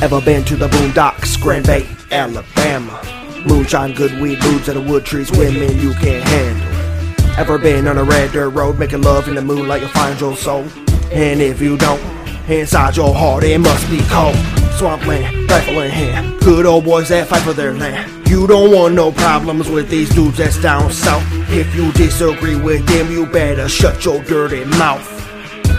Ever been to the boondocks, Grand Bay, Alabama? Moonshine, good weed, boobs, and the wood trees, women you can't handle. Ever been on a red dirt road, making love in the moonlight, you'll find your soul. And if you don't, inside your heart it must be cold. Swampland, rifle in hand, good old boys that fight for their land. You don't want no problems with these dudes that's down south. If you disagree with them, you better shut your dirty mouth.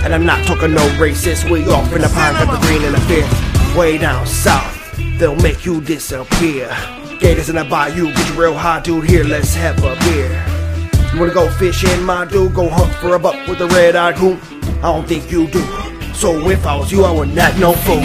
And I'm not talking no racist, we off in the pine, got the green and the fifth. Way down south, they'll make you disappear. Gators in the bayou, get you real high, dude. Here, let's have a beer. You wanna go fishing, my dude? Go hunt for a buck with a red eyed coon. I don't think you do. So if I was you, I would not no fool.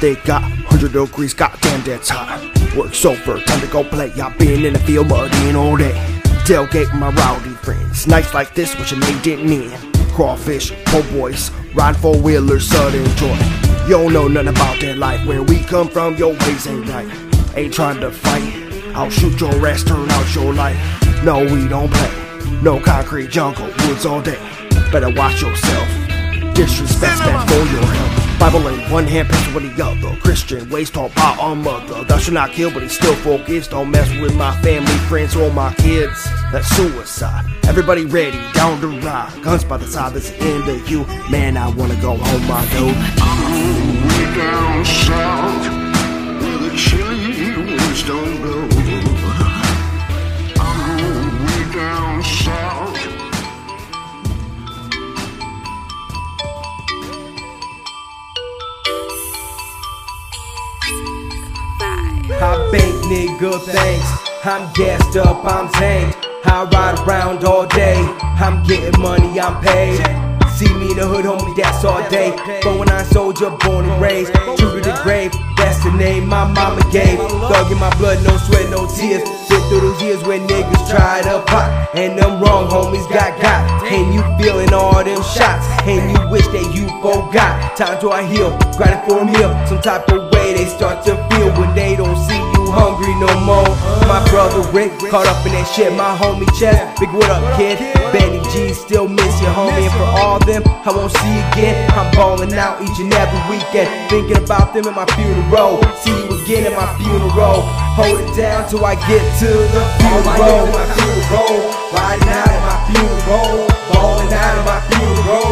They got. 100 degrees, goddamn, that's hot. Work's over, time to go play. I've been in the field muddying all day. Tailgate my rowdy friends. Nights like this, wishing they didn't end. Crawfish, po' boys, ride four wheelers, sudden joy. You don't know nothing about that life. Where we come from, your ways ain't right. Ain't trying to fight. I'll shoot your ass, turn out your life. No, we don't play. No concrete jungle, woods all day. Better watch yourself. Disrespect's bad for your health. Bible in one hand, pistol with the other. Christian ways taught by our mother. Thou shalt not kill, but he still focused. Don't mess with my family, friends, or my kids. That's suicide. Everybody ready, down to ride. Guns by the side, that's the end of you. Man, I wanna go home, my dude. I'm way down south, where the chilly I nigga thanks. I'm gassed up, I'm tanked. I ride around all day. I'm getting money, I'm paid. See me in the hood, homie, that's all day. Going on soldier, born and raised. True to the grave, that's the name my mama gave. Thug in my blood, no sweat, no tears. Been through those years when niggas tried to pop. And them wrong homies got got. And you feeling all them shots. And you wish that you forgot. Time to I heal, grinding for a meal. Some type of way they start to feel when they don't Caught up in that shit. My homie Chess, big what up, kid? Benny G, still miss you, homie. And for all them, I won't see you again. I'm balling out each and every weekend, thinking about them in my funeral. See you again in my funeral. Hold it down till I get to the funeral. My funeral, riding out in my funeral, balling out in my funeral.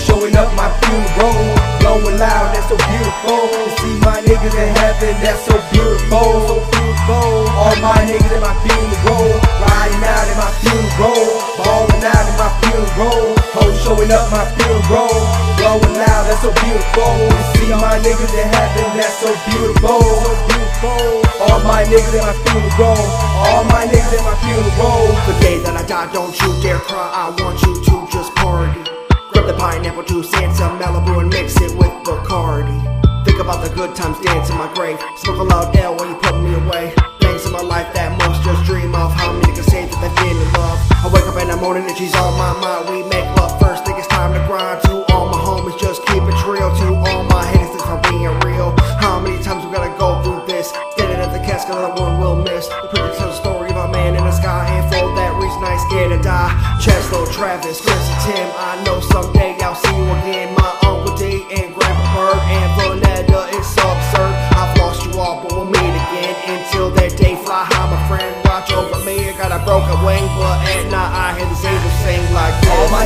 Showing up my funeral, blowing loud. That's so beautiful. To see my niggas in heaven, that's so beautiful. So All my niggas in my funeral, riding out in my funeral, balling out in my funeral. Home showing up my funeral, blowing loud. That's so beautiful. To see my niggas in heaven, that's so beautiful. So beautiful. All my niggas in my funeral, all my niggas in my funeral. The day that I die, don't you dare cry. I want you to just party. Grab the pineapple juice and some Malibu and mix it with Bacardi. Think about the good times, dance in my grave. Smoke a loud L when you put me away. Things in my life that most just dream of. How many niggas say that they feel in love? I wake up in the morning and she's on my mind. We make love first, think it's time to grind. To all my homies, just keep it real. To all my haters, for being real. How many times we gotta go through this? Standing at the casket, another one will miss. The the story of a man in the sky, and for that reason I ain't scared to die. Cheslo, Travis, Chris,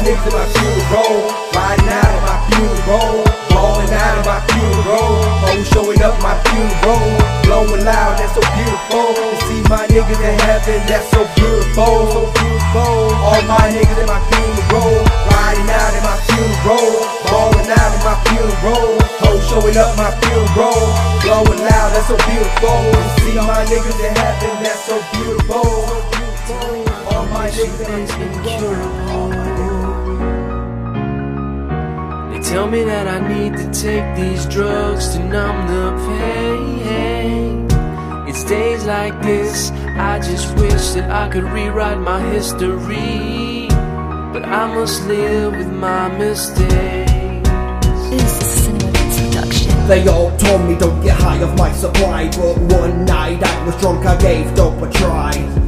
niggas in my funeral, riding out in my funeral, balling out in my funeral, hoes showing up my funeral, blowing loud, that's so beautiful. To see my niggas in heaven, that's so beautiful, so beautiful. All my niggas in my funeral, riding out in my funeral, balling out in my funeral, hoes showing up my funeral, blowing loud, that's so beautiful. To see my niggas in heaven, that's so beautiful. All my niggas in my tell me that I need to take these drugs to numb the pain. It's days like this, I just wish that I could rewrite my history. But I must live with my mistakes. This is a Cinema Beats production. They all told me don't get high off my supply But one night I was drunk, I gave dope a try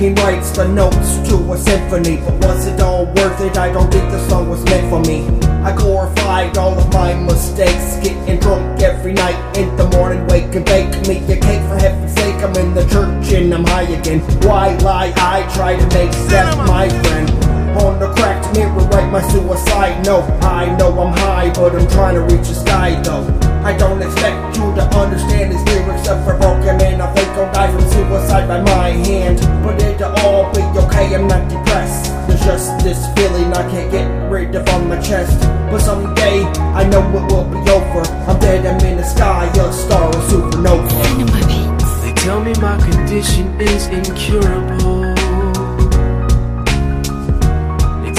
Cocaine writes the notes to a symphony. But was it all worth it? I don't think the song was meant for me. I glorified all of my mistakes. Getting drunk every night in the morning Wake and bake me. A cake for heaven's sake. I'm in the church and I'm high again. Why lie? I try to make Seth my friend on the cracked mirror, write my suicide note. I know I'm high, but I'm trying to reach the sky though. I don't expect you to understand these lyrics of a broken man. I think I'll die from suicide by my hand. But it'll all be okay, I'm not depressed. There's just this feeling I can't get rid of on my chest. But someday, I know it will be over. I'm dead, I'm in the sky, a star, a supernova. They tell me my condition is incurable.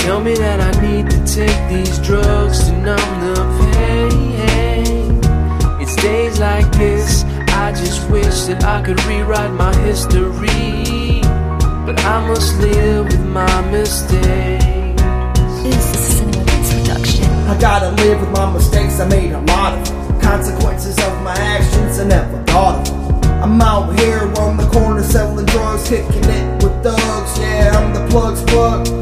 Tell me that I need to take these drugs to numb the pain. It's days like this, I just wish that I could rewrite my history. But I must live with my mistakes. This is a Cinema production. I gotta live with my mistakes, I made a lot of them. Consequences of my actions, I never thought of them. I'm out here on the corner selling drugs, kicking it with thugs. Yeah, I'm the plug's plug.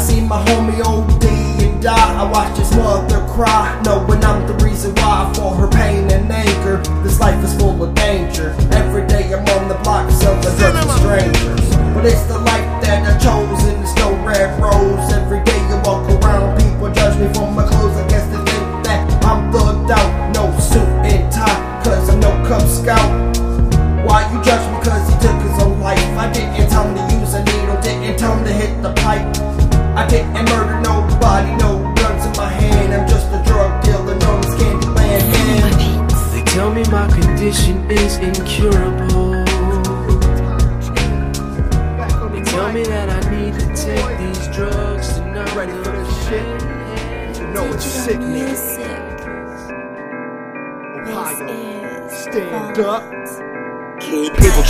I see my homie OD and die. I watch his mother cry, knowing I'm the reason why for her pain and anger. This life is full of danger. Every day I'm on the block selling drugs to strangers. But it's the life that I chose, and it's no red rose. Every day you walk around, people judge me for my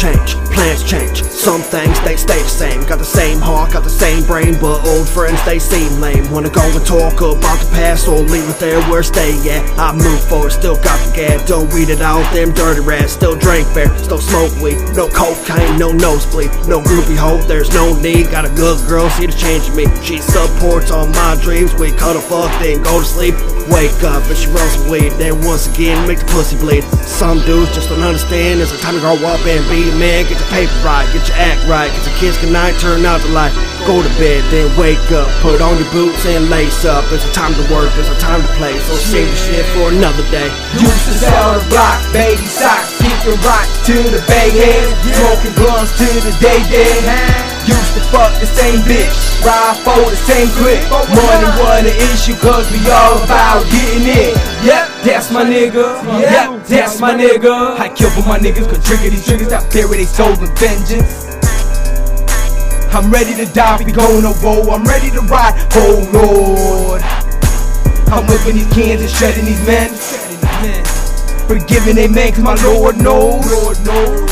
change, plans change. Some things they stay the same. Got the same heart, got the same brain, but old friends they seem lame. Wanna go and talk about the past or leave it there where stay at. I move forward, still got the gap. Don't weed it out, them dirty rats. Still drink fair, still smoke weed. No cocaine, no nosebleed, no groupie hoe. There's no need. Got a good girl, see the change in me. She supports all my dreams. We cuddle fuck, then go to sleep. Wake up and she some weed. Then once again make the pussy bleed. Some dudes just don't understand. It's a time to grow up and be a man. Get your paper right, get your act right. Get your kids good night, turn out the light. Go to bed, then wake up. Put on your boots and lace up. It's a time to work, it's a time to play. So save the shit for another day. Used to sell the block, baby socks, kicking rock to the bay head, smoking blunts to the day dead. Used to fuck the same bitch, ride for the same clip. Money wasn't an issue, cause we all about getting it. Yep, that's my nigga. Yep, that's my nigga. I kill for my niggas, cause trigger these triggers that bury they souls in vengeance. I'm ready to die, we going to roll. I'm ready to ride, oh lord. I'm whipping these cans and shredding these men. Forgiving they man, cause my Lord knows. Lord knows.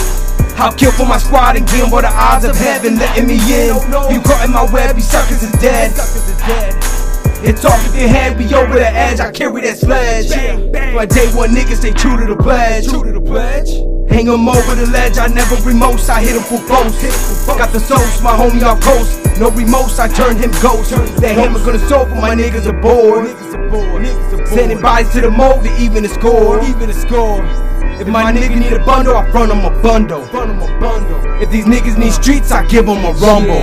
I'll kill for my squad again, but the odds of heaven letting me in. You caught in my web, you suckers is dead. It's off with your head, we over the edge. I carry that sledge. My day one niggas stay true to the pledge. True to the pledge. Hang Hang 'em over the ledge, I never remorse, I hit 'em full post. Got the sauce, my homie off coast. No remorse, I turn him ghost. That hammer gonna solve for my niggas aboard. Sending bodies to the mold to even the score. Even the score. If my nigga need a bundle, I front him a bundle. If these niggas need streets, I give them a rumble.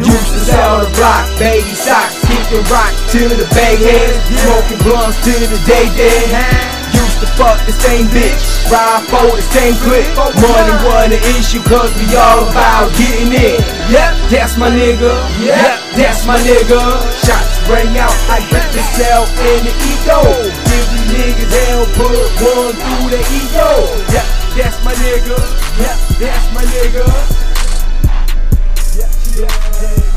Used to sell the block, baby socks, kicking rock to the bay head, smoking blunts to the day dead. Used to fuck the same bitch, ride for the same clip. Money wasn't an issue, cause we all about getting it. Yep, that's my nigga. Yep, that's my nigga. Shots ring out, I get the cell in the ego. Give niggas hell, put one through the ego. Yep, that's my nigga. Yep, that's my nigga. I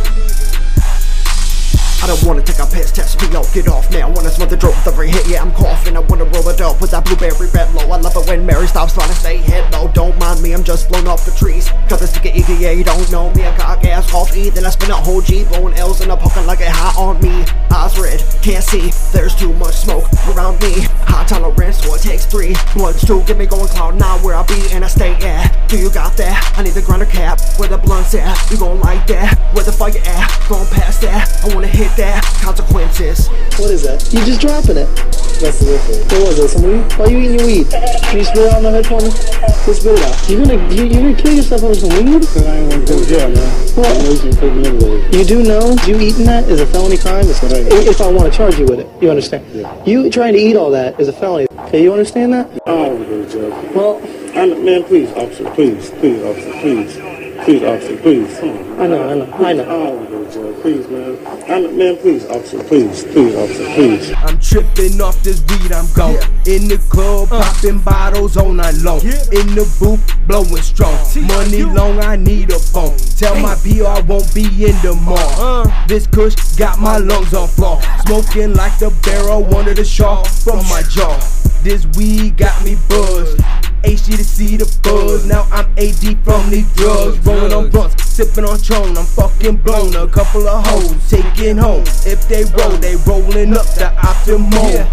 don't wanna take a piss, test me out, get off now. I wanna smother the with every hit, yeah, I'm coughing. I wanna roll it up with that blueberry red low. I love it when Mary stops trying to stay head low. Don't mind me, I'm just blown off the trees. Got this ticket EDA, you don't know me. I got gas off E, then I spin a whole G. Blowing L's and I'm poking like it hot on me. Eyes red, can't see, there's too much smoke around me. High tolerance, so it takes three blunts to get me going cloud nine where I be and I stay at. Do you got that? I need the grinder cap, where the blunts at. You gon' like that, where the fire at. Going past that, I wanna hit that. Consequences. What is that? You just dropping it. That's the difference. What was it? Some weed? Why are you eating your weed? Can you spit it out on the head for me? Just spit it out. You gonna you, you gonna kill yourself over some weed? Cause I ain't want to go to jail, man. Well- I know you can take me anyway. You do know you eating that is a felony crime. It's, Right. if I want to charge you with it, you understand? You trying to eat all that is a felony. Okay, you understand that? I don't want to go to jail. Well, I, man, please, officer, please, please, officer, please, please, officer, please. I know, I know, I I know. don't want to go to jail. Please, man. I, man, please, officer, please, please, officer, please. I'm tripping off this weed, I'm gone. In the club, uh. popping bottles all night long. In the booth, blowing strong. Money long, I need a phone. Tell my PR I won't be in the mall. Uh. This kush got my lungs on floor. Smoking like the barrel, wanted the shaw from my jaw. This weed got me buzzed. HG to see the buzz. Now I'm AD from these drugs. Rolling on blunts, sipping on Tron. I'm fucking blown. A couple of hoes taking home. If they roll, they rolling up the optimal.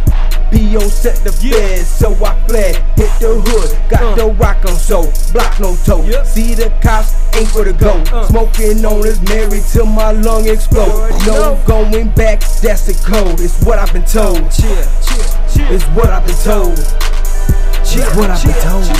PO set the feds, so I fled. Hit the hood, got the rock on so block no toe. See the cops ain't where to go. Smoking on this Mary till my lung explode. No going back, that's the code. It's what I've been told. It's what I've been told. It's what I've been told. This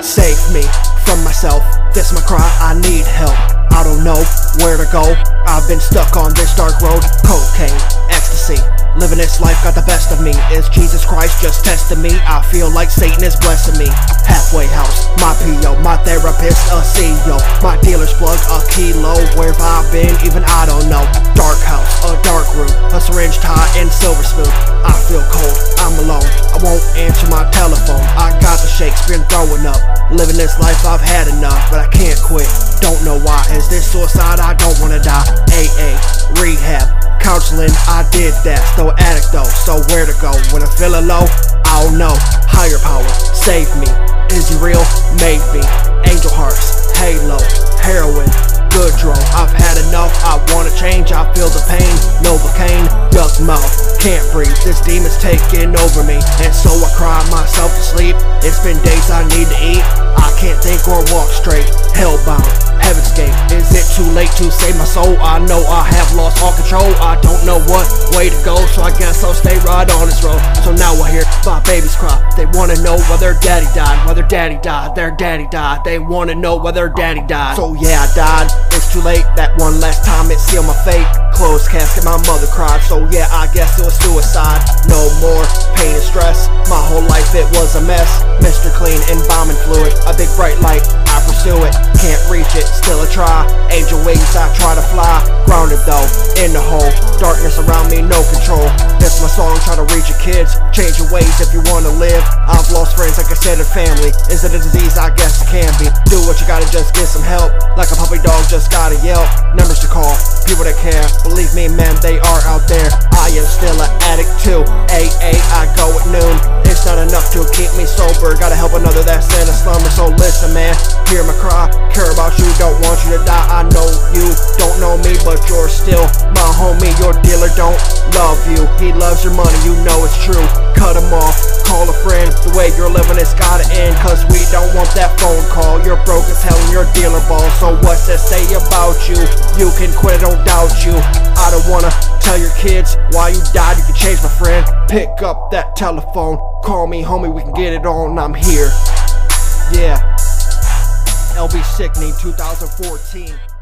is Save me from myself. that's my cry, I need help. I don't know where to go. I've been stuck on this dark road. Cocaine, ecstasy. Living this life got the best of me. Is Jesus Christ just testing me? I feel like Satan is blessing me. Halfway house, my PO, my therapist, a CEO. My dealer's plug, a kilo. Where have I been? Even I don't know. Dark house, a dark room, a syringe tie and silver spoon. I feel cold, I'm alone. I won't answer my telephone. I got the shakes, been throwing up. Living this life, I've had enough, but I can't quit. Don't know why. Is this suicide? I don't wanna die. AA, rehab, counseling, I did that. Still addict though, so where to go? When I'm feeling low, I don't know. Higher power, save me. Is he real? Maybe. Angel hearts, halo, heroin, good drug. I've had enough, I wanna change, I feel the pain. Can't breathe. This demon's taking over me, and so I cry myself to sleep. It's been days I need to eat. I can't think or walk straight. Hellbound, heaven's gate. Is it too late to save my soul? I know I have lost all control. I don't know what way to go, so I guess I'll stay right on this road. So now I hear my babies cry. They wanna know whether daddy died, whether daddy died, their daddy died. They wanna know whether daddy died. So yeah, I died. It's too late. That one last time it sealed my fate. Closed casket, my mother cried. So yeah, I guess it was suicide. No more pain and stress. My whole life it was a mess. Mr. Clean, embalming fluid. A big bright light, I pursue it. Can't reach it, still a try. Angel wings, I try to fly. Grounded though, in the hole. Darkness around me, no control. This my song, try to reach your kids. Change your ways if you wanna live. I've lost friends, like I said, and family. Is it a disease? I guess it can be. Do what you gotta, just get some help. Like a puppy dog, just gotta yelp. Numbers to call. Believe me, man, they are out there. I am still an addict too. AA, I go at noon. It's not enough to keep me sober. Gotta help another that's in a slumber. So listen, man, hear my cry. Care about you, don't want you to die. I know you don't know me, but you're still my homie. Your dealer don't love you. He loves your money, you know it's true. Cut him off, call a friend. The way you're living, it's gotta end. Cause we don't want that phone call. You're broke as hell and you're dealer ball. So what's that say about you? You can quit, I don't wanna tell your kids why you died. You can change my friend. Pick up that telephone. Call me, homie, we can get it on. I'm here. Yeah. LB Sickning 2014.